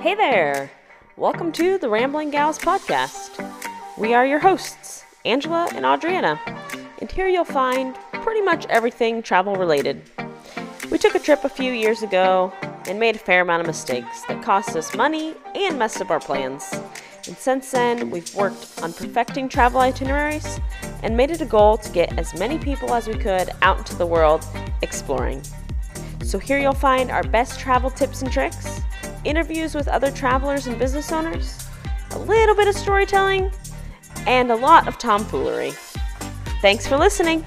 Hey there! Welcome to the Rambling Gals podcast. We are your hosts, Angela and Adriana, and here you'll find pretty much everything travel related. We took a trip a few years ago and made a fair amount of mistakes that cost us money and messed up our plans. And since then, we've worked on perfecting travel itineraries and made it a goal to get as many people as we could out into the world exploring. So, here you'll find our best travel tips and tricks, interviews with other travelers and business owners, a little bit of storytelling, and a lot of tomfoolery. Thanks for listening.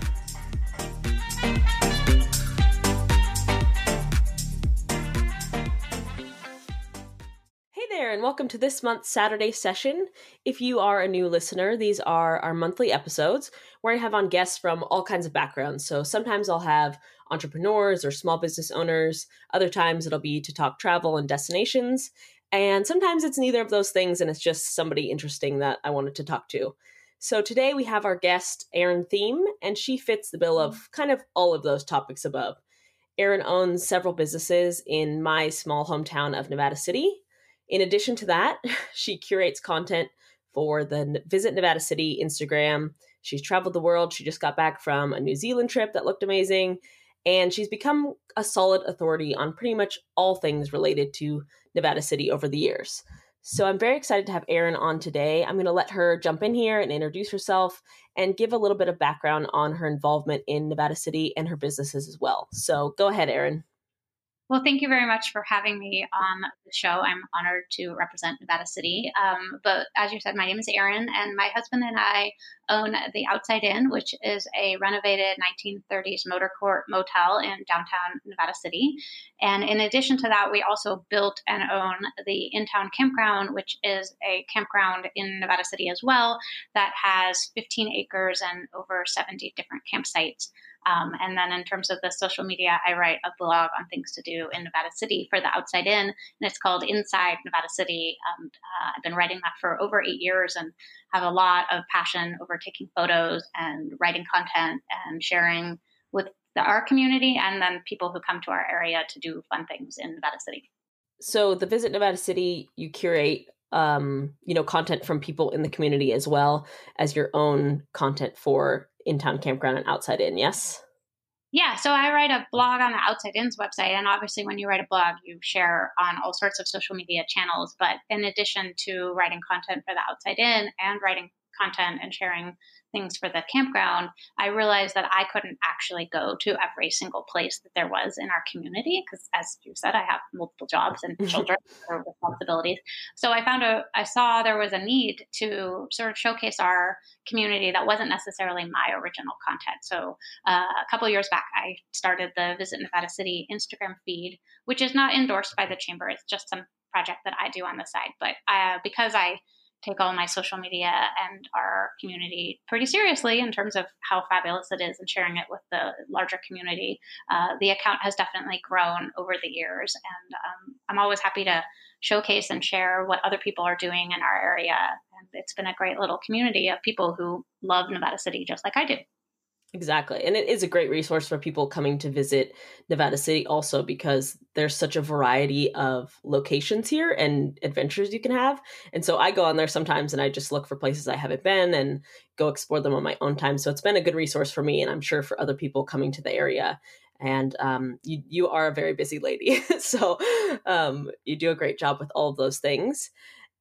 Hey there, and welcome to this month's Saturday session. If you are a new listener, these are our monthly episodes where I have on guests from all kinds of backgrounds. So sometimes I'll have entrepreneurs or small business owners, other times it'll be to talk travel and destinations. And sometimes it's neither of those things and it's just somebody interesting that I wanted to talk to. So today we have our guest, Erin Thiem, and she fits the bill of mm. kind of all of those topics above. Erin owns several businesses in my small hometown of Nevada City. In addition to that, she curates content for the Visit Nevada City Instagram. She's traveled the world. She just got back from a New Zealand trip that looked amazing and she's become a solid authority on pretty much all things related to Nevada City over the years. So I'm very excited to have Erin on today. I'm going to let her jump in here and introduce herself and give a little bit of background on her involvement in Nevada City and her businesses as well. So go ahead, Erin. Well, thank you very much for having me on the show. I'm honored to represent Nevada City. Um, but as you said, my name is Erin, and my husband and I own the Outside Inn, which is a renovated 1930s motor court motel in downtown Nevada City. And in addition to that, we also built and own the Inn Town Campground, which is a campground in Nevada City as well that has 15 acres and over 70 different campsites. Um, and then in terms of the social media, I write a blog on things to do in Nevada City for the Outside Inn, and it's called Inside Nevada City. And uh, I've been writing that for over eight years and have a lot of passion over taking photos and writing content and sharing with the, our community and then people who come to our area to do fun things in Nevada City. So the Visit Nevada City, you curate um, you know, content from people in the community as well as your own content for Inn Town Campground and Outside Inn, yes? Yeah, so I write a blog on the Outside Inn's website, and obviously, when you write a blog, you share on all sorts of social media channels. But in addition to writing content for the Outside Inn and writing content and sharing things for the campground, I realized that I couldn't actually go to every single place that there was in our community because, as you said, I have multiple jobs and children or responsibilities. So I found a, I saw there was a need to sort of showcase our community that wasn't necessarily my original content. So uh, a couple years back, I started the Visit Nevada City Instagram feed, which is not endorsed by the chamber. It's just some project that I do on the side. But uh, because I take all my social media and our community pretty seriously in terms of how fabulous it is and sharing it with the larger community. Uh, the account has definitely grown over the years, and um, I'm always happy to showcase and share what other people are doing in our area. And it's been a great little community of people who love Nevada City just like I do. Exactly. And it is a great resource for people coming to visit Nevada City also because there's such a variety of locations here and adventures you can have. And so I go on there sometimes and I just look for places I haven't been and go explore them on my own time. So it's been a good resource for me and I'm sure for other people coming to the area. And um, you, you are a very busy lady. so um, you do a great job with all of those things.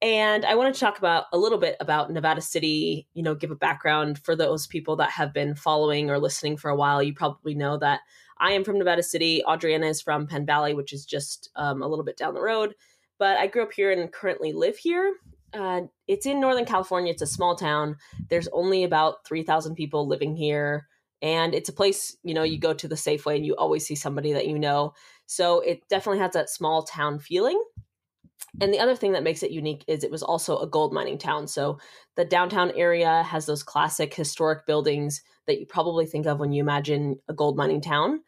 And I want to talk about a little bit about Nevada City, you know, give a background for those people that have been following or listening for a while. You probably know that I am from Nevada City. Adriana is from Penn Valley, which is just um, a little bit down the road. But I grew up here and currently live here. Uh, it's in Northern California. It's a small town. There's only about 3,000 people living here. And it's a place, you know, you go to the Safeway and you always see somebody that you know. So it definitely has that small town feeling. And the other thing that makes it unique is it was also a gold mining town. So the downtown area has those classic historic buildings that you probably think of when you imagine a gold mining town.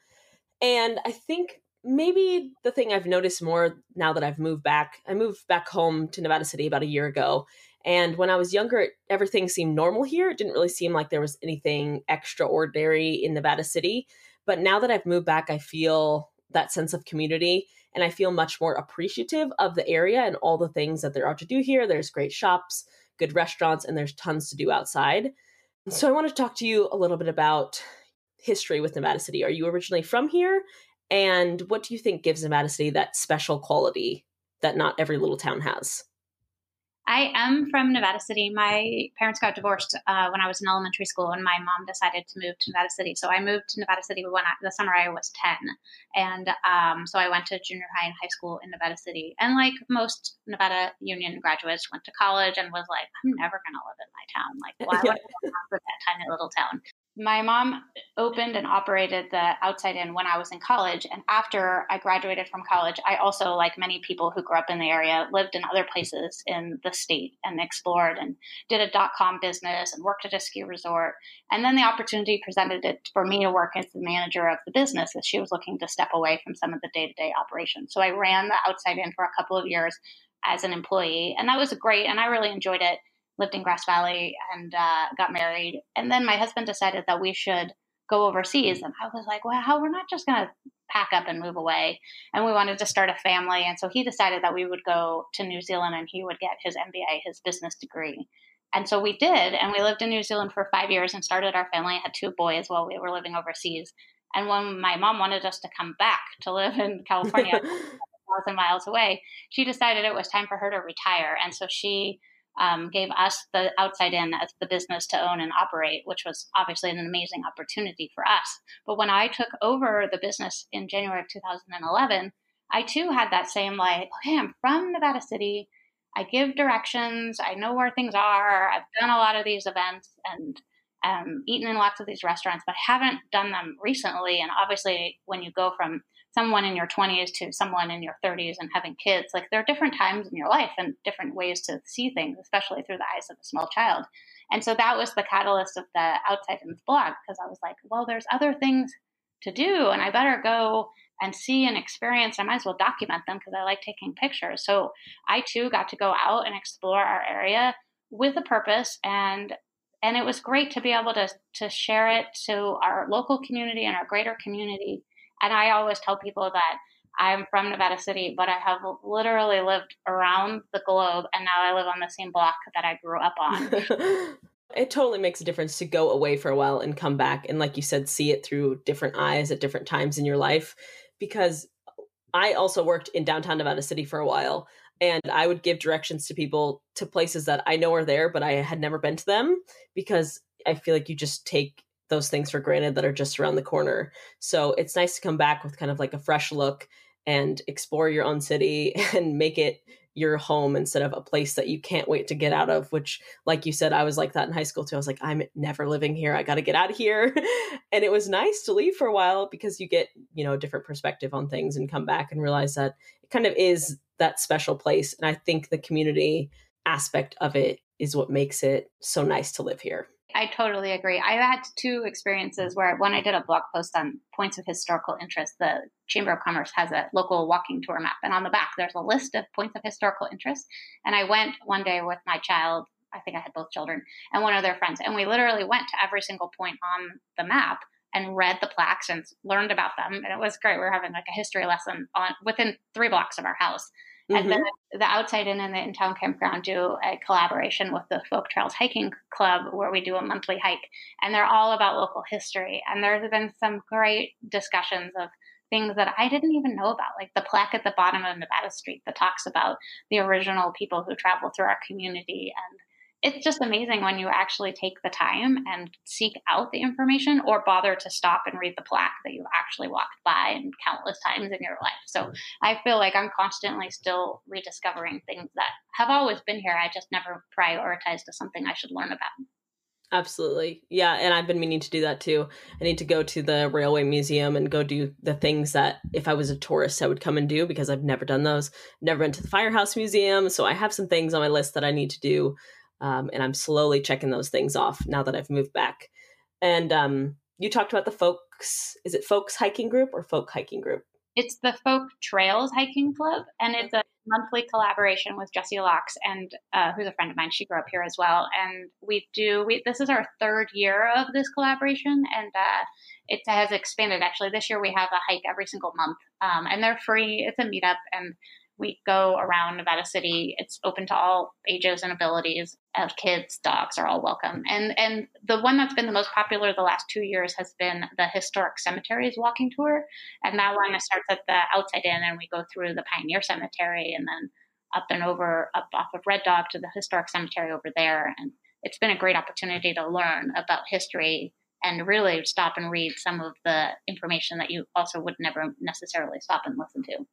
And I think maybe the thing I've noticed more now that I've moved back, I moved back home to Nevada City about a year ago. And when I was younger, everything seemed normal here. It didn't really seem like there was anything extraordinary in Nevada City. But now that I've moved back, I feel that sense of community and I feel much more appreciative of the area and all the things that there are to do here. There's great shops, good restaurants, and there's tons to do outside. So I want to talk to you a little bit about history with Nevada City. Are you originally from here? And what do you think gives Nevada City that special quality that not every little town has? I am from Nevada City. My parents got divorced uh, when I was in elementary school, and my mom decided to move to Nevada City. So I moved to Nevada City when I, the summer I was 10. And um, so I went to junior high and high school in Nevada City. And like most Nevada Union graduates, went to college and was like, I'm never going to live in my town. Like, why would I live in that tiny little town? My mom opened and operated the Outside Inn when I was in college. And after I graduated from college, I also, like many people who grew up in the area, lived in other places in the state and explored and did a dot com business and worked at a ski resort. And then the opportunity presented it for me to work as the manager of the business as she was looking to step away from some of the day to day operations. So I ran the Outside Inn for a couple of years as an employee, and that was great. And I really enjoyed it lived in Grass Valley and uh, got married. And then my husband decided that we should go overseas. And I was like, well, we're not just going to pack up and move away. And we wanted to start a family. And so he decided that we would go to New Zealand and he would get his MBA, his business degree. And so we did. And we lived in New Zealand for five years and started our family. I had two boys while we were living overseas. And when my mom wanted us to come back to live in California, thousand miles away, she decided it was time for her to retire. And so she um, gave us the Outside Inn as the business to own and operate, which was obviously an amazing opportunity for us. But when I took over the business in January of 2011, I too had that same like, okay, I'm from Nevada City. I give directions. I know where things are. I've done a lot of these events and um, eaten in lots of these restaurants, but haven't done them recently. And obviously, when you go from someone in your 20s to someone in your 30s and having kids like there are different times in your life and different ways to see things especially through the eyes of a small child. And so that was the catalyst of the Outside Inn's blog because i was like well there's other things to do and i better go and see and experience. I might as well document them because i like taking pictures. So i too got to go out and explore our area with a purpose and and it was great to be able to to share it to our local community and our greater community and I always tell people that I'm from Nevada City, but I have literally lived around the globe and now I live on the same block that I grew up on. it totally makes a difference to go away for a while and come back and like you said see it through different eyes at different times in your life because I also worked in downtown Nevada City for a while and I would give directions to people to places that I know are there but I had never been to them because I feel like you just take those things for granted that are just around the corner. So it's nice to come back with kind of like a fresh look and explore your own city and make it your home instead of a place that you can't wait to get out of which like you said i was like that in high school too. I was like i'm never living here. I got to get out of here. And it was nice to leave for a while because you get you know a different perspective on things and come back and realize that it kind of is that special place. And i think the community aspect of it is what makes it so nice to live here I totally agree. I had two experiences where when I did a blog post on points of historical interest, the Chamber of Commerce has a local walking tour map, and on the back there's a list of points of historical interest. And I went one day with my child. I think I had both children and one of their friends, and we literally went to every single point on the map and read the plaques and learned about them. And it was great. We were having like a history lesson on within three blocks of our house. Mm-hmm. And then mm-hmm. the Outside Inn and the Inn Town Campground do a collaboration with the Folk Trails Hiking Club where we do a monthly hike. And they're all about local history. And there's been some great discussions of things that I didn't even know about, like the plaque at the bottom of Nevada Street that talks about the original people who traveled through our community and it's just amazing when you actually take the time and seek out the information or bother to stop and read the plaque that you've actually walked by and countless times in your life. So I feel like I'm constantly still rediscovering things that have always been here. I just never prioritized as something I should learn about. Absolutely. Yeah. And I've been meaning to do that too. I need to go to the Railway Museum and go do the things that if I was a tourist, I would come and do because I've never done those. Never been to the Firehouse Museum. So I have some things on my list that I need to do. Um, and I'm slowly checking those things off now that I've moved back. And um, you talked about the folks, is it folks hiking group or folk hiking group? It's the Folk Trails Hiking Club, and it's a monthly collaboration with Jessie Locks, and uh, who's a friend of mine. She grew up here as well, and we do. We this is our third year of this collaboration, and uh, it has expanded. Actually, this year we have a hike every single month, um, and they're free. It's a meetup, and we go around Nevada City. It's open to all ages and abilities of kids, dogs are all welcome. And and the one that's been the most popular the last two years has been the historic cemeteries walking tour. And that one starts at the Outside Inn and we go through the Pioneer Cemetery and then up and over up off of Red Dog to the historic cemetery over there. And it's been a great opportunity to learn about history and really stop and read some of the information that you also would never necessarily stop and listen to.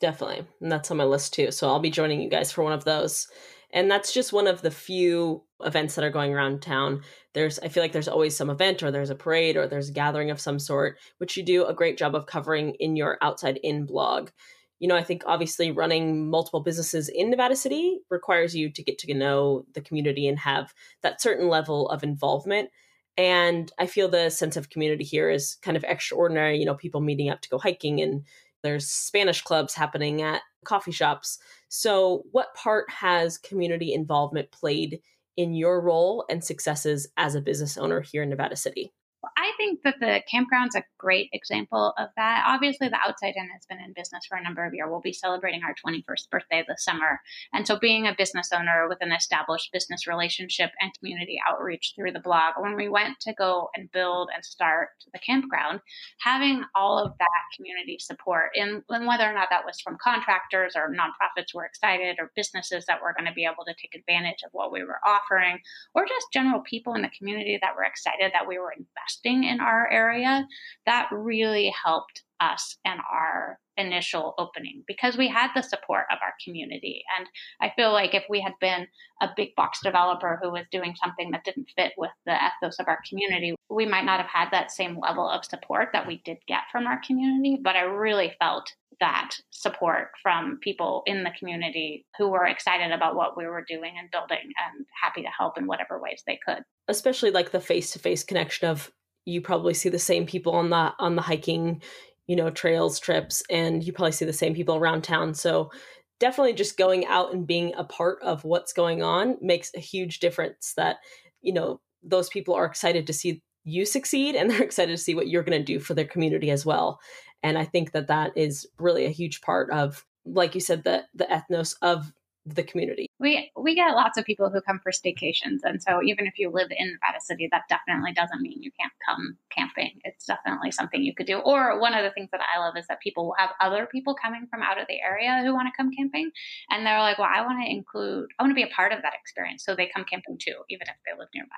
Definitely. And that's on my list too. So I'll be joining you guys for one of those. And that's just one of the few events that are going around town. There's I feel like there's always some event or there's a parade or there's a gathering of some sort, which you do a great job of covering in your Outside Inn blog. You know, I think obviously running multiple businesses in Nevada City requires you to get to know the community and have that certain level of involvement. And I feel the sense of community here is kind of extraordinary. You know, people meeting up to go hiking and there's Spanish clubs happening at coffee shops. So, what part has community involvement played in your role and successes as a business owner here in Nevada City? I think that the campground's a great example of that. Obviously, the Outside Inn has been in business for a number of years. We'll be celebrating our 21st birthday this summer. And so, being a business owner with an established business relationship and community outreach through the blog, when we went to go and build and start the campground, having all of that community support, and, whether or not that was from contractors or nonprofits were excited or businesses that were going to be able to take advantage of what we were offering, or just general people in the community that were excited that we were investing in our area, that really helped us and our initial opening because we had the support of our community. And I feel like if we had been a big box developer who was doing something that didn't fit with the ethos of our community, we might not have had that same level of support that we did get from our community. But I really felt that support from people in the community who were excited about what we were doing and building and happy to help in whatever ways they could. Especially like the face to face connection of you probably see the same people on the on the hiking you know trails trips and you probably see the same people around town. So definitely just going out and being a part of what's going on makes a huge difference that you know those people are excited to see you succeed and they're excited to see what you're going to do for their community as well. And i think that that is really a huge part of like you said the the ethnos of the community. We we get lots of people who come for staycations, and so even if you live in Nevada City, that definitely doesn't mean you can't come camping. It's definitely something you could do. Or one of the things that I love is that people will have other people coming from out of the area who want to come camping, and they're like, "Well, I want to include, I want to be a part of that experience," so they come camping too, even if they live nearby.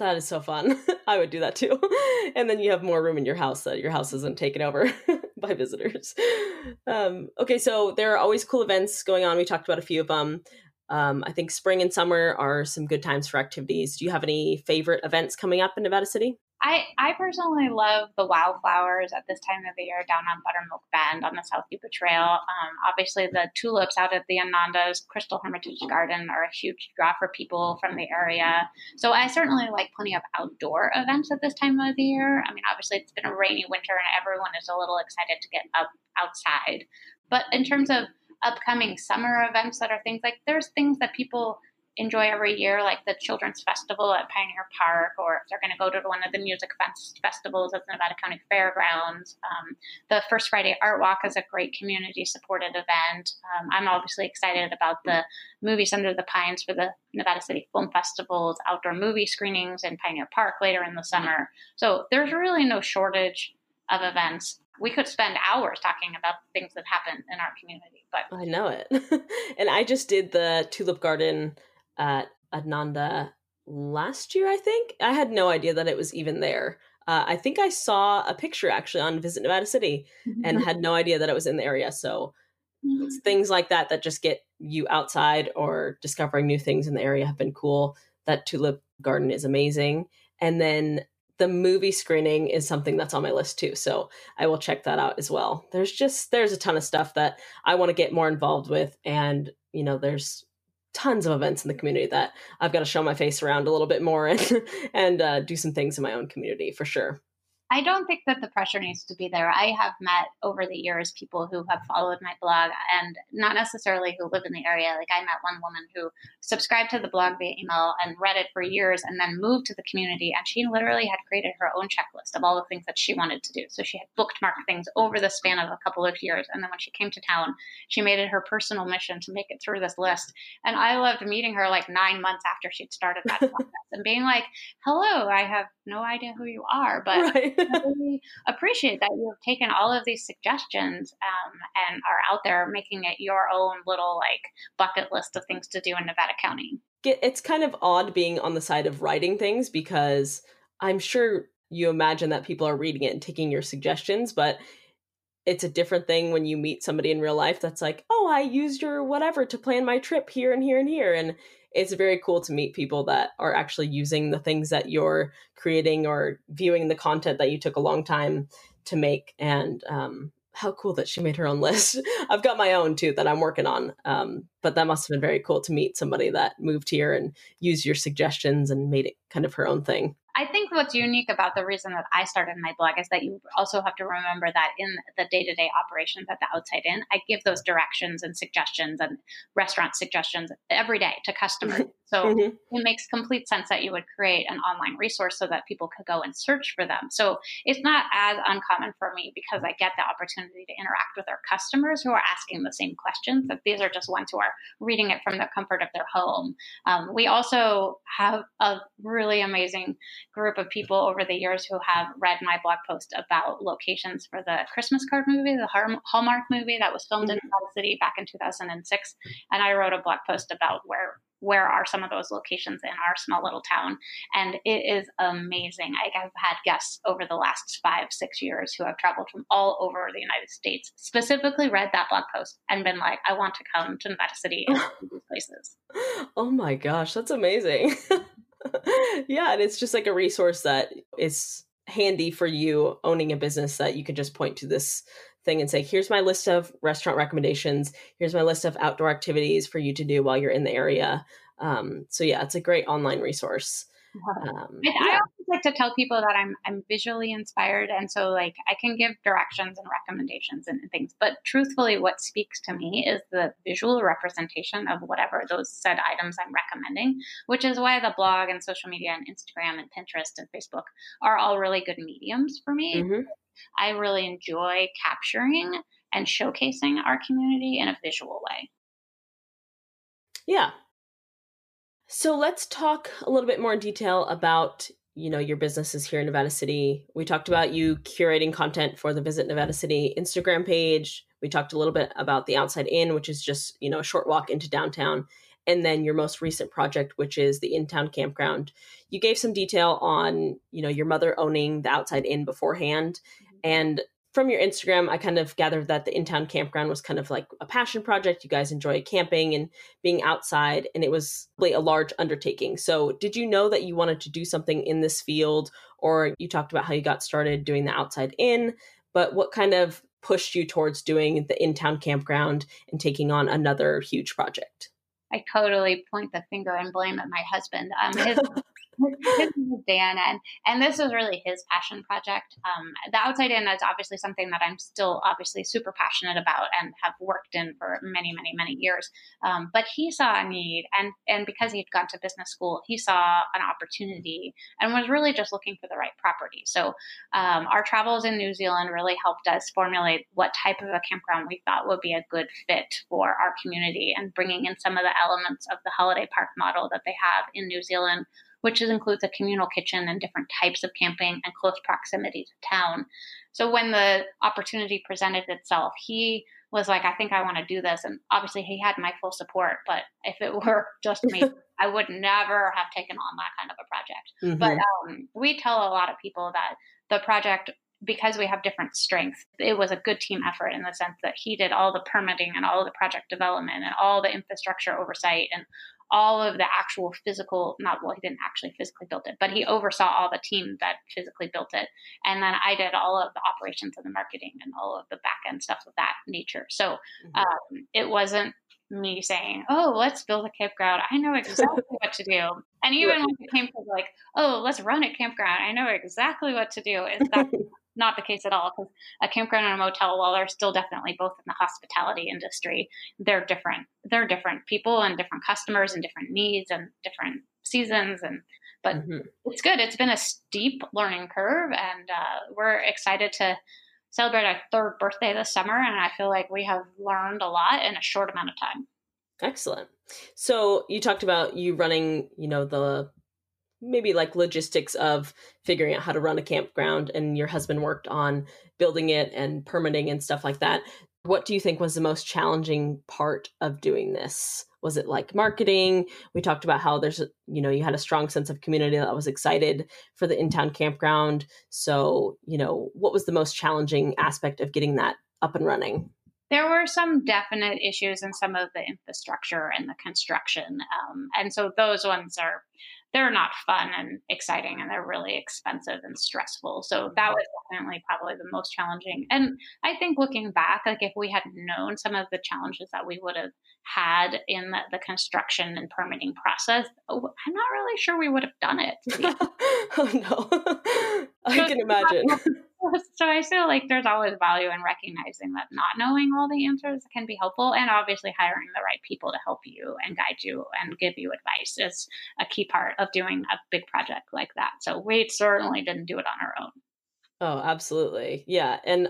That is so fun. I would do that too. and then you have more room in your house that your house isn't taken over by visitors. Um, okay, so there are always cool events going on. We talked about a few of them. Um, I think spring and summer are some good times for activities. Do you have any favorite events coming up in Nevada City? I, I personally love the wildflowers at this time of the year down on Buttermilk Bend on the South Yuba Trail. Um, obviously, the tulips out at the Ananda's Crystal Hermitage Garden are a huge draw for people from the area. So I certainly like plenty of outdoor events at this time of the year. I mean, obviously, it's been a rainy winter and everyone is a little excited to get up outside. But in terms of upcoming summer events that are things like there's things that people enjoy every year, like the Children's Festival at Pioneer Park, or if they're going to go to one of the music festivals at the Nevada County Fairgrounds. Um, the First Friday Art Walk is a great community supported event. Um, I'm obviously excited about the Movies Under the Pines for the Nevada City Film Festival's outdoor movie screenings in Pioneer Park later in the summer. So there's really no shortage of events we could spend hours talking about things that happen in our community but i know it and i just did the tulip garden at Ananda last year, I think. I had no idea that it was even there. Uh, I think I saw a picture actually on Visit Nevada City and mm-hmm. had no idea that it was in the area. So mm-hmm. things like that that just get you outside or discovering new things in the area have been cool. That tulip garden is amazing. And then the movie screening is something that's on my list too. So I will check that out as well. There's just there's a ton of stuff that I want to get more involved with and you know there's tons of events in the community that I've got to show my face around a little bit more and and uh, do some things in my own community for sure. I don't think that the pressure needs to be there. I have met over the years people who have followed my blog and not necessarily who live in the area. Like I met one woman who subscribed to the blog via email and read it for years and then moved to the community and she literally had created her own checklist of all the things that she wanted to do. So she had bookmarked things over the span of a couple of years and then when she came to town, she made it her personal mission to make it through this list. And I loved meeting her like 9 months after she'd started that process and being like, "Hello, I have no idea who you are, but right. Really appreciate that you have taken all of these suggestions um, and are out there making it your own little like bucket list of things to do in Nevada County. It's kind of odd being on the side of writing things because I'm sure you imagine that people are reading it and taking your suggestions, but it's a different thing when you meet somebody in real life that's like, oh, I used your whatever to plan my trip here and here and here. And it's very cool to meet people that are actually using the things that you're creating or viewing the content that you took a long time to make. And um, how cool that she made her own list. I've got my own too that I'm working on. Um, but that must have been very cool to meet somebody that moved here and used your suggestions and made it kind of her own thing. I think what's unique about the reason that I started my blog is that you also have to remember that in the day to day operations at the Outside Inn, I give those directions and suggestions and restaurant suggestions every day to customers. So mm-hmm. it makes complete sense that you would create an online resource so that people could go and search for them. So it's not as uncommon for me because I get the opportunity to interact with our customers who are asking the same questions. That these are just ones who are reading it from the comfort of their home. Um, we also have a really amazing group of people over the years who have read my blog post about locations for the Christmas card movie, the Hallmark movie that was filmed mm-hmm. in Nevada City back in 2006. And I wrote a blog post about where where are some of those locations in our small little town and it is amazing I, have had guests over the last five six years who have traveled from all over the united states specifically read that blog post and been like i want to come to nevada city and these places oh my gosh that's amazing yeah, and it's just like a resource that is handy for you owning a business that you can just point to this thing and say, here's my list of restaurant recommendations. Here's my list of outdoor activities for you to do while you're in the area. Um, so yeah, it's a great online resource. Um, yeah. I always like to tell people that I'm I'm visually inspired, and so like I can give directions and recommendations and things. But truthfully, what speaks to me is the visual representation of whatever those said items I'm recommending, which is why the blog and social media and Instagram and Pinterest and Facebook are all really good mediums for me. Mm-hmm. I really enjoy capturing and showcasing our community in a visual way. Yeah, so let's talk a little bit more in detail about you know your businesses here in Nevada City. We talked about you curating content for the Visit Nevada City Instagram page. We talked a little bit about the Outside Inn, which is just you know a short walk into downtown, and then your most recent project, which is the Inn Town Campground. You gave some detail on you know your mother owning the Outside Inn beforehand, mm-hmm. and from your Instagram, I kind of gathered that the Inn Town Campground was kind of like a passion project. You guys enjoy camping and being outside, and it was really a large undertaking. So, did you know that you wanted to do something in this field, or you talked about how you got started doing the Outside Inn, But what kind of pushed you towards doing the Inn Town Campground and taking on another huge project? I totally point the finger and blame at my husband. Um, his his name is Dan, and and this is really his passion project. Um, the Outside Inn is obviously something that I'm still obviously super passionate about and have worked in for many, many, many years. Um, but he saw a need, and and because he'd gone to business school, he saw an opportunity and was really just looking for the right property. So um, our travels in New Zealand really helped us formulate what type of a campground we thought would be a good fit for our community, and bringing in some of the elements of the holiday park model that they have in New Zealand which includes a communal kitchen and different types of camping and close proximity to town. So when the opportunity presented itself, he was like, I think I want to do this. And obviously, he had my full support. But if it were just me, I would never have taken on that kind of a project. Mm-hmm. But um, we tell a lot of people that the project, because we have different strengths, it was a good team effort in the sense that he did all the permitting and all the project development and all the infrastructure oversight and all of the actual physical not well he didn't actually physically build it but he oversaw all the team that physically built it and then i did all of the operations and the marketing and all of the back end stuff of that nature so mm-hmm. um, it wasn't me saying oh let's build a campground i know exactly what to do And even right. when it came to like, oh, let's run a campground, I know exactly what to do. It's not the case at all because a campground and a motel, while they're still definitely both in the hospitality industry, they're different. They're different people and different customers and different needs and different seasons and but mm-hmm. it's good. It's been a steep learning curve, and uh, we're excited to celebrate our third birthday this summer. And I feel like we have learned a lot in a short amount of time. Excellent. So you talked about you running, you know, the maybe like logistics of figuring out how to run a campground and your husband worked on building it and permitting and stuff like that. What do you think was the most challenging part of doing this? Was it like marketing? We talked about how there's, a, you know, you had a strong sense of community that was excited for the Inn Town Campground. So, you know, what was the most challenging aspect of getting that up and running? There were some definite issues in some of the infrastructure and the construction. Um, and so those ones are they're not fun and exciting and they're really expensive and stressful. So mm-hmm. that was definitely probably the most challenging. And I think looking back, like if we had known some of the challenges that we would have had in the, the construction and permitting process, I'm not really sure we would have done it. oh no. I so can imagine. so I feel like there's always value in recognizing that not knowing all the answers can be helpful, and obviously hiring the right people to help you and guide you and give you advice is a key part of doing a big project like that. So we certainly didn't do it on our own. Oh, absolutely. Yeah. And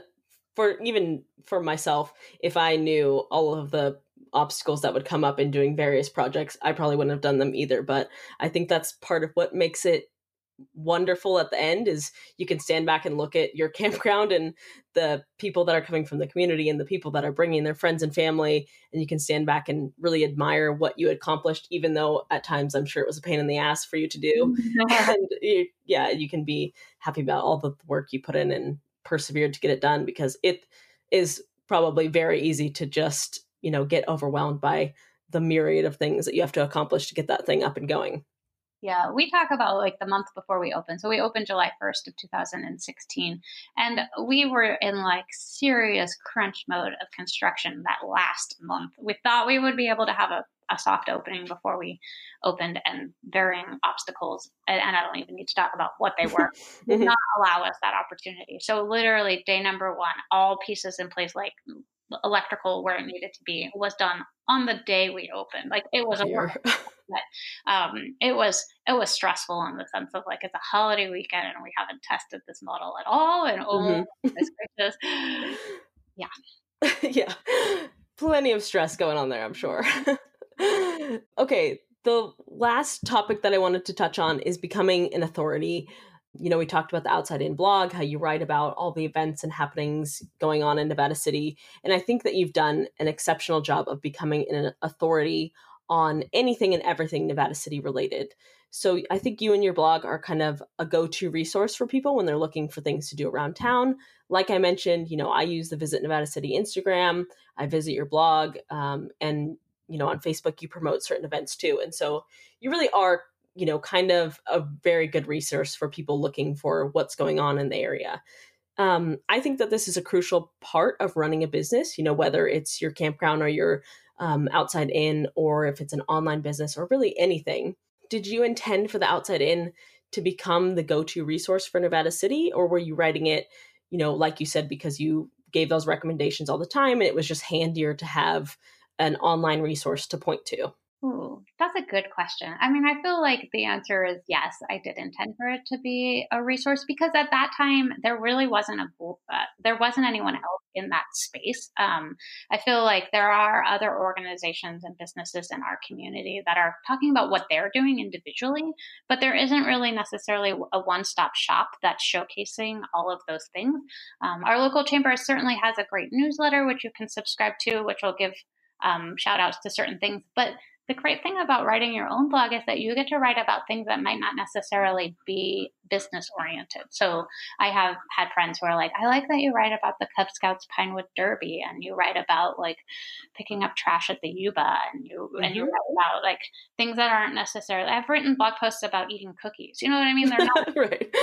for even for myself, if I knew all of the obstacles that would come up in doing various projects, I probably wouldn't have done them either. But I think that's part of what makes it wonderful at the end is you can stand back and look at your campground and the people that are coming from the community and the people that are bringing their friends and family and you can stand back and really admire what you accomplished even though at times i'm sure it was a pain in the ass for you to do. And you, yeah you can be happy about all the work you put in and persevered to get it done because it is probably very easy to just you know get overwhelmed by the myriad of things that you have to accomplish to get that thing up and going yeah, we talk about like the month before we opened. So we opened July 1st of 2016 and we were in like serious crunch mode of construction that last month. We thought we would be able to have a, a soft opening before we opened and varying obstacles and, and I don't even need to talk about what they were did not mm-hmm. allow us that opportunity. So literally day number 1 all pieces in place like electrical where it needed to be was done on the day we opened. Like it was a work but um, it was it was stressful in the sense of like it's a holiday weekend and we haven't tested this model at all and oh mm-hmm. yeah yeah plenty of stress going on there i'm sure okay the last topic that i wanted to touch on is becoming an authority you know, we talked about the Outside Inn blog, how you write about all the events and happenings going on in Nevada City. And I think that you've done an exceptional job of becoming an authority on anything and everything Nevada City related. So I think you and your blog are kind of a go-to resource for people when they're looking for things to do around town. Like I mentioned, you know, I use the Visit Nevada City Instagram. I visit your blog, um, and you know, on Facebook you promote certain events too. And so you really are, you know, kind of a very good resource for people looking for what's going on in the area. Um, I think that this is a crucial part of running a business. You know, whether it's your campground or your um, Outside Inn or if it's an online business or really anything did you intend for the Outside Inn to become the go-to resource for nevada city? Or were you writing it you know like you said because you gave those recommendations all the time and it was just handier to have an online resource to point to Ooh, that's a good question. I mean, I feel like the answer is yes, I did intend for it to be a resource because at that time there really wasn't a uh, there wasn't anyone else in that space. Um, I feel like there are other organizations and businesses in our community that are talking about what they're doing individually, but there isn't really necessarily a one stop shop that's showcasing all of those things. Um, our local chamber certainly has a great newsletter which you can subscribe to, which will give um, shout outs to certain things, but the great thing about writing your own blog is that you get to write about things that might not necessarily be business oriented. So I have had friends who are like, I like that you write about the Cub Scouts Pinewood Derby and you write about like picking up trash at the Yuba and you mm-hmm. and you mm-hmm. write about like things that aren't necessarily I've written blog posts about eating cookies. You know what I mean? They're not right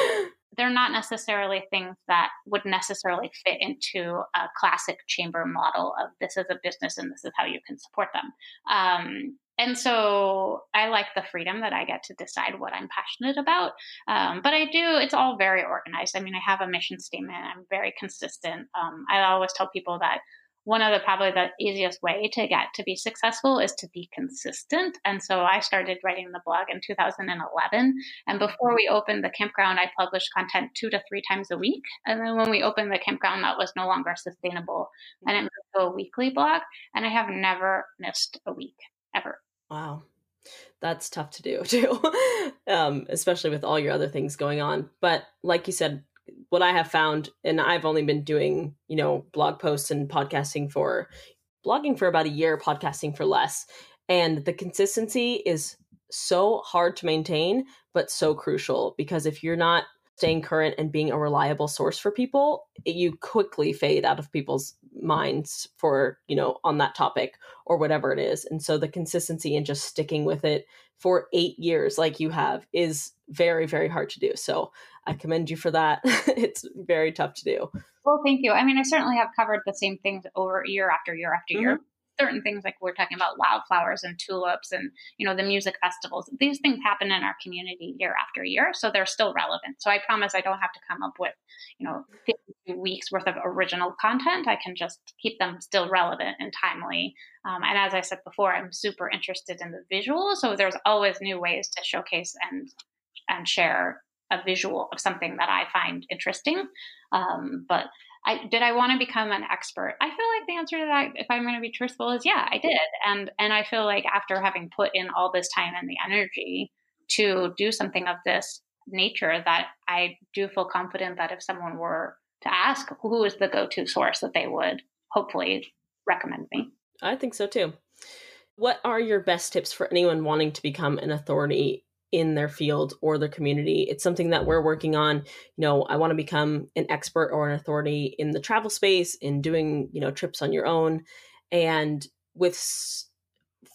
they're not necessarily things that would necessarily fit into a classic chamber model of this is a business and this is how you can support them. Um, and so I like the freedom that I get to decide what I'm passionate about. Um, but I do, it's all very organized. I mean, I have a mission statement, I'm very consistent. Um, I always tell people that one of the probably the easiest way to get to be successful is to be consistent. And so I started writing the blog in 2011. And before we opened the campground, I published content two to three times a week. And then when we opened the campground, that was no longer sustainable. And it moved to a weekly blog. And I have never missed a week ever. Wow. That's tough to do too, um, especially with all your other things going on. But like you said, what I have found, and I've only been doing, you know, blog posts and podcasting for blogging for about a year, podcasting for less. And the consistency is so hard to maintain, but so crucial because if you're not staying current and being a reliable source for people, you quickly fade out of people's minds for, you know, on that topic or whatever it is. And so the consistency and just sticking with it for eight years, like you have, is very, very hard to do. So I commend you for that. it's very tough to do. Well, thank you. I mean, I certainly have covered the same things over year after year after mm-hmm. Certain things like we're talking about wildflowers and tulips and you know the music festivals these things happen in our community year after year so they're still relevant. So i promise i don't have to come up with you know 52 weeks worth of original content. I can just keep them still relevant and timely. Um, and as i said before i'm super interested in the visual so there's always new ways to showcase and and share a visual of something that i find interesting. Um, but I, did I want to become an expert? I feel like the answer to that, if I'm going to be truthful, is yeah, I did. And and I feel like after having put in all this time and the energy to do something of this nature, that I do feel confident that if someone were to ask who is the go-to source, that they would hopefully recommend me. I think so too. What are your best tips for anyone wanting to become an authority in their field or their community. It's something that we're working on. You know, I want to become an expert or an authority in the travel space, in doing, you know, trips on your own. And with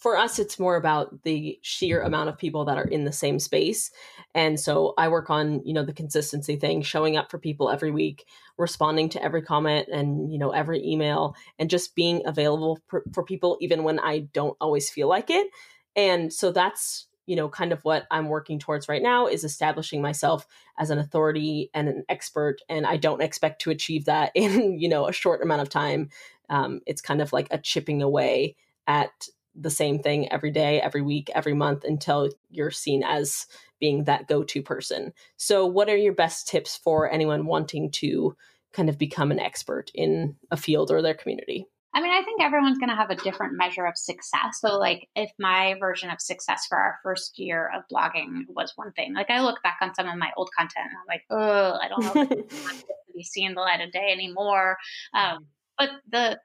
for us it's more about the sheer amount of people that are in the same space and so i work on you know the consistency thing showing up for people every week responding to every comment and you know every email and just being available for, for people even when i don't always feel like it and so that's you know kind of what i'm working towards right now is establishing myself as an authority and an expert and i don't expect to achieve that in you know a short amount of time. Um, it's kind of like a chipping away at the same thing every day every week every month until you're seen as being that go-to person. So what are your best tips for anyone wanting to kind of become an expert in a field or their community I mean, I think everyone's going to have a different measure of success. So, like, if my version of success for our first year of blogging was one thing, like, I look back on some of my old content and I'm like, oh, I don't know if to be seeing the light of day anymore. Um, but the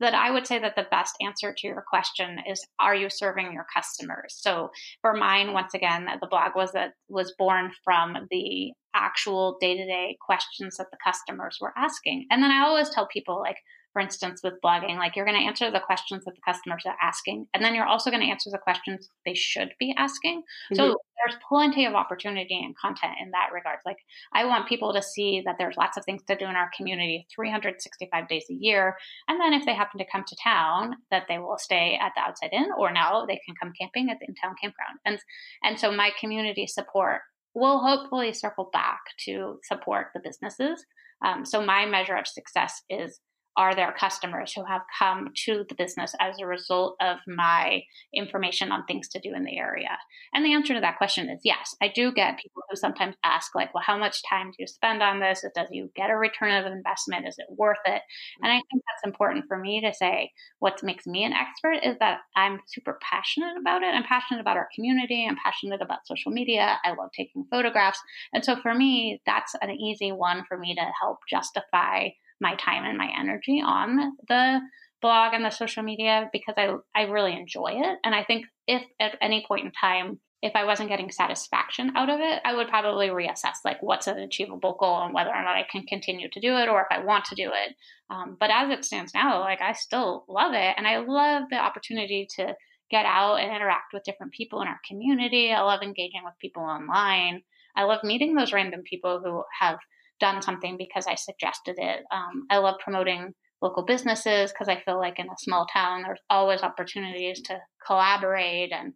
that I would say that the best answer to your question is are you serving your customers? So for mine, once again, the blog was that was born from the actual day-to-day questions that the customers were asking. And then I always tell people like for instance, with blogging, like you're going to answer the questions that the customers are asking, and then you're also going to answer the questions they should be asking. Mm-hmm. So there's plenty of opportunity and content in that regard. Like I want people to see that there's lots of things to do in our community 365 days a year. And then if they happen to come to town, that they will stay at the outside inn or now they can come camping at the Inn-Town Campground. And and so my community support will hopefully circle back to support the businesses. Um, so my measure of success is are there customers who have come to the business as a result of my information on things to do in the area? And the answer to that question is yes. I do get people who sometimes ask, like, well, how much time do you spend on this? Does you get a return of investment? Is it worth it? And I think that's important for me to say what makes me an expert is that I'm super passionate about it. I'm passionate about our community. I'm passionate about social media. I love taking photographs. And so for me, that's an easy one for me to help justify my time and my energy on the blog and the social media because I I really enjoy it. And I think if at any point in time if I wasn't getting satisfaction out of it, I would probably reassess like what's an achievable goal and whether or not I can continue to do it or if I want to do it. Um, but as it stands now, like I still love it and I love the opportunity to get out and interact with different people in our community. I love engaging with people online. I love meeting those random people who have done something because I suggested it. Um, I love promoting local businesses because I feel like in a small town, there's always opportunities to collaborate and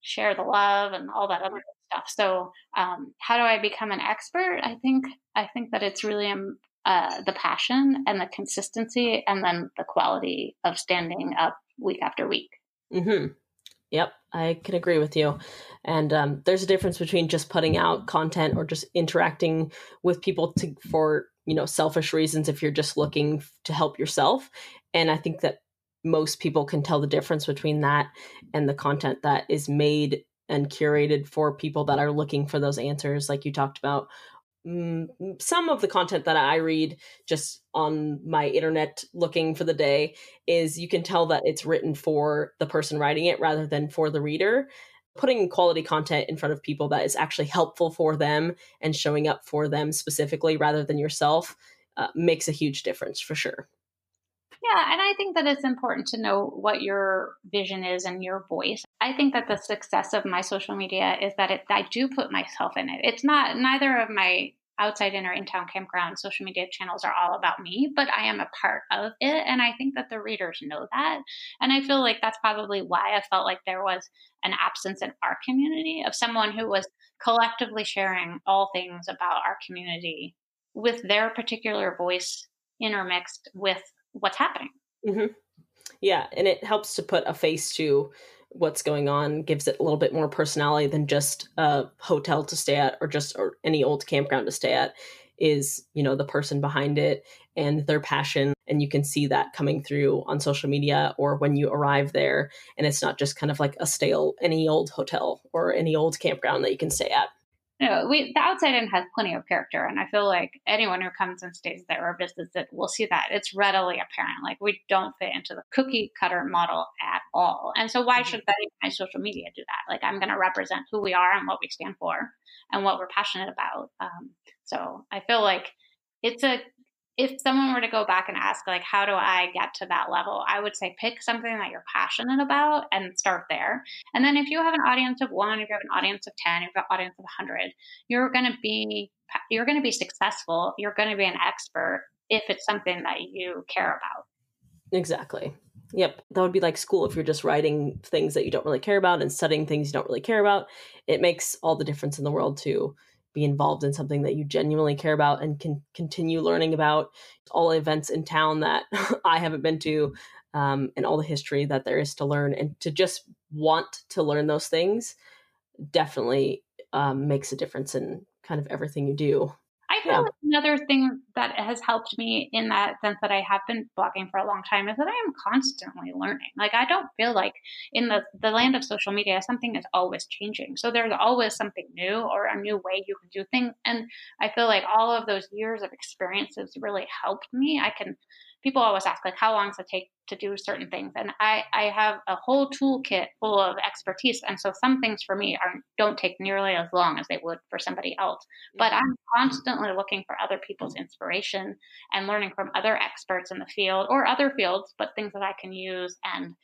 share the love and all that other stuff. So, um, how do I become an expert? I think I think that it's really um, uh, the passion and the consistency, and then the quality of standing up week after week. Mm-hmm. Yep, I can agree with you. And um, there's a difference between just putting out content or just interacting with people to for you know selfish reasons. If you're just looking to help yourself, and I think that most people can tell the difference between that and the content that is made and curated for people that are looking for those answers, like you talked about, some of the content that I read just on my internet looking for the day is you can tell that it's written for the person writing it rather than for the reader. Putting quality content in front of people that is actually helpful for them and showing up for them specifically rather than yourself uh, makes a huge difference for sure. Yeah, and I think that it's important to know what your vision is and your voice. I think that the success of my social media is that it, I do put myself in it. It's not neither of my Outside Inn or Inn Town Campground social media channels are all about me, but I am a part of it. And I think that the readers know that. And I feel like that's probably why I felt like there was an absence in our community of someone who was collectively sharing all things about our community with their particular voice intermixed with what's happening. Mm-hmm. Yeah, and it helps to put a face to what's going on, gives it a little bit more personality than just a hotel to stay at or just or any old campground to stay at. Is you know the person behind it and their passion, and you can see that coming through on social media or when you arrive there, and it's not just kind of like a stale any old hotel or any old campground that you can stay at you know, we the Outside Inn has plenty of character, and I feel like anyone who comes and stays there or visits it will see that it's readily apparent. Like we don't fit into the cookie cutter model at all, and so why mm-hmm. should my social media do that? Like I'm going to represent who we are and what we stand for and what we're passionate about. Um, so I feel like it's a if someone were to go back and ask like how do i get to that level? I would say pick something that you're passionate about and start there. And then if you have an audience of one if you have an audience of 10 if you have an audience of 100 you're going to be you're going to be successful. You're going to be an expert if it's something that you care about. Exactly. Yep, that would be like school if you're just writing things that you don't really care about and studying things you don't really care about. It makes all the difference in the world to be involved in something that you genuinely care about and can continue learning about all events in town that I haven't been to um, and all the history that there is to learn and to just want to learn those things definitely um, makes a difference in kind of everything you do feel yeah. another thing that has helped me in that sense that I have been blogging for a long time is that I am constantly learning. Like I don't feel like in the the land of social media something is always changing. So there's always something new or a new way you can do things. And I feel like all of those years of experiences really helped me. I can people always ask like how long does it take to do certain things? And i i have a whole toolkit full of expertise. And so some things for me are don't take nearly as long as they would for somebody else. But i'm constantly looking for other people's inspiration and learning from other experts in the field or other fields but things that i can use and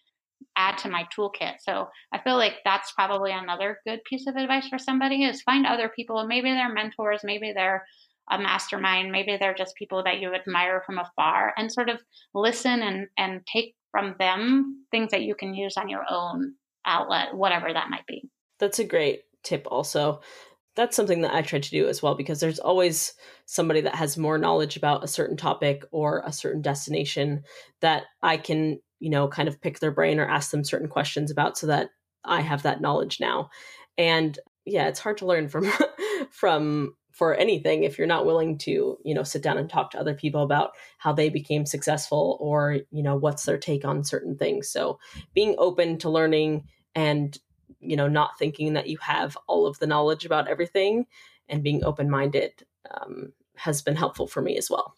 add to my toolkit. So i feel like that's probably another good piece of advice for somebody is find other people. Maybe they're mentors maybe they're a mastermind. Maybe they're just people that you admire from afar and sort of listen and, and take from them things that you can use on your own outlet, whatever that might be. That's a great tip, also. That's something that I try to do as well because there's always somebody that has more knowledge about a certain topic or a certain destination that I can, you know, kind of pick their brain or ask them certain questions about so that I have that knowledge now. And yeah, it's hard to learn from from for anything if you're not willing to you know sit down and talk to other people about how they became successful or you know what's their take on certain things so being open to learning and you know not thinking that you have all of the knowledge about everything and being open-minded um, has been helpful for me as well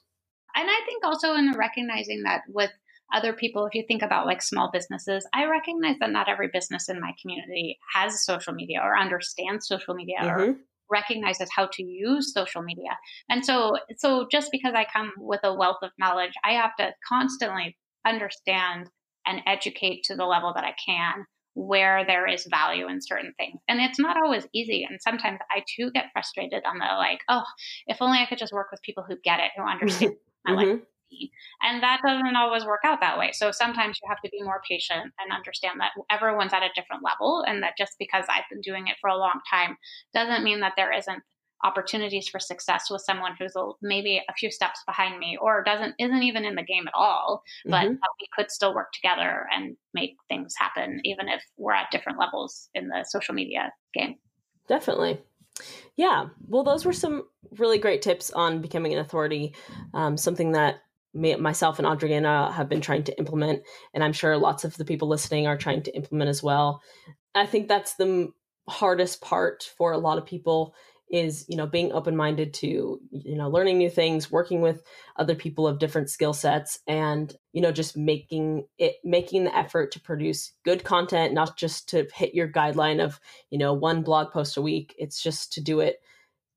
and i think also in recognizing that with other people if you think about like small businesses i recognize that not every business in my community has social media or understands social media mm-hmm. or recognizes how to use social media. And so, so just because I come with a wealth of knowledge, I have to constantly understand and educate to the level that I can where there is value in certain things. And it's not always easy. And sometimes I too get frustrated on the like, oh, if only I could just work with people who get it, who understand. mm-hmm. like be. And that doesn't always work out that way. So sometimes you have to be more patient and understand that everyone's at a different level and that just because I've been doing it for a long time doesn't mean that there isn't opportunities for success with someone who's a, maybe a few steps behind me or doesn't isn't even in the game at all but mm-hmm. we could still work together and make things happen even if we're at different levels in the social media game definitely yeah well those were some really great tips on becoming an authority um, something that me, myself and Adriana have been trying to implement, and I'm sure lots of the people listening are trying to implement as well. I think that's the hardest part for a lot of people is you know being open minded to you know learning new things working with other people of different skill sets and you know just making it making the effort to produce good content not just to hit your guideline of you know one blog post a week it's just to do it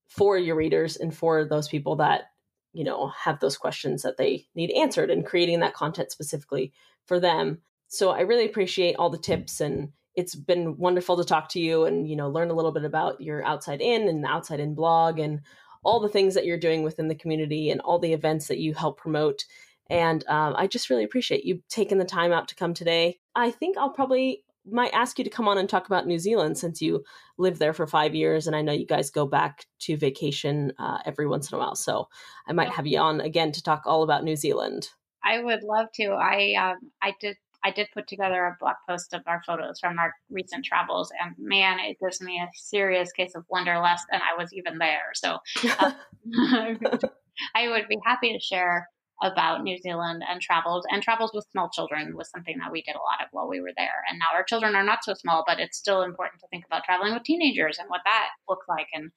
for your readers and for those people that you know have those questions that they need answered and creating that content specifically for them. So i really appreciate all the tips and it's been wonderful to talk to you and you know learn a little bit about your Outside Inn and the Outside Inn blog and all the things that you're doing within the community and all the events that you help promote. And um, i just really appreciate you taking the time out to come today. I think i'll probably might ask you to come on and talk about new zealand since you lived there for five years and i know you guys go back to vacation uh, every once in a while so i might have you on again to talk all about new zealand I would love to. I um, I did I did put together a blog post of our photos from our recent travels, and man, it gives me a serious case of wanderlust, and I was even there. So uh, I would be happy to share about New Zealand and travels and travels with small children was something that we did a lot of while we were there. And now our children are not so small, but it's still important to think about traveling with teenagers and what that looks like and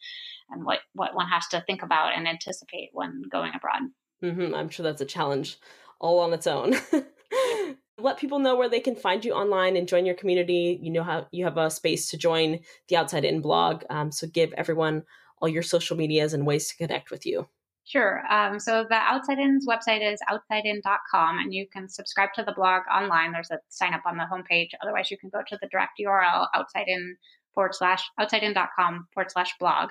and what what one has to think about and anticipate when going abroad. Mm-hmm. I'm sure that's a challenge all on its own. let people know where they can find you online and join your community. You know how you have a space to join the Outside Inn blog. Um, so give everyone all your social medias and ways to connect with you. Sure. Um, so the Outside Inn's website is outsideinn.com, and you can subscribe to the blog online. There's a sign up on the homepage. Otherwise, you can go to the direct URL, outsideinn forward slash outsideinn.com forward slash blog.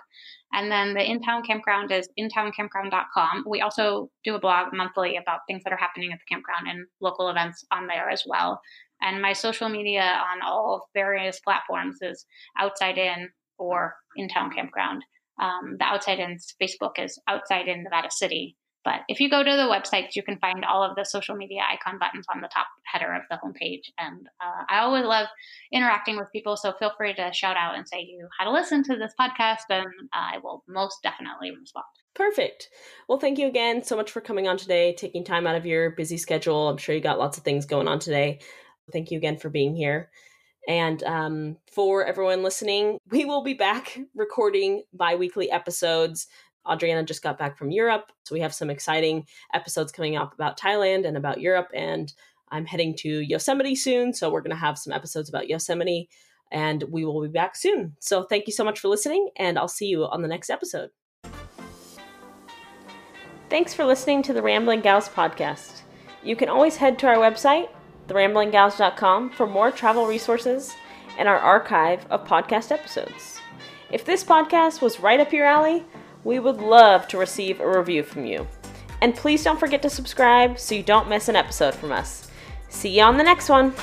And then the Inn Town Campground is inntowncampground.com. We also do a blog monthly about things that are happening at the campground and local events on there as well. And my social media on all various platforms is Outside Inn or Inn Town Campground. Um, the Outside Inn's Facebook is Outside Inn Nevada City. But if you go to the website, you can find all of the social media icon buttons on the top header of the homepage. And uh, I always love interacting with people, so feel free to shout out and say you had to listen to this podcast, and I will most definitely respond. Perfect. Well, thank you again so much for coming on today, taking time out of your busy schedule. I'm sure you got lots of things going on today. Thank you again for being here. And um, for everyone listening, we will be back recording bi weekly episodes Adriana just got back from Europe. So we have some exciting episodes coming up about Thailand and about Europe. And I'm heading to Yosemite soon. So we're going to have some episodes about Yosemite and we will be back soon. So thank you so much for listening, and I'll see you on the next episode. Thanks for listening to the Rambling Gals podcast. You can always head to our website, theramblingals.com, for more travel resources and our archive of podcast episodes. If this podcast was right up your alley, we would love to receive a review from you. And please don't forget to subscribe so you don't miss an episode from us. See you on the next one.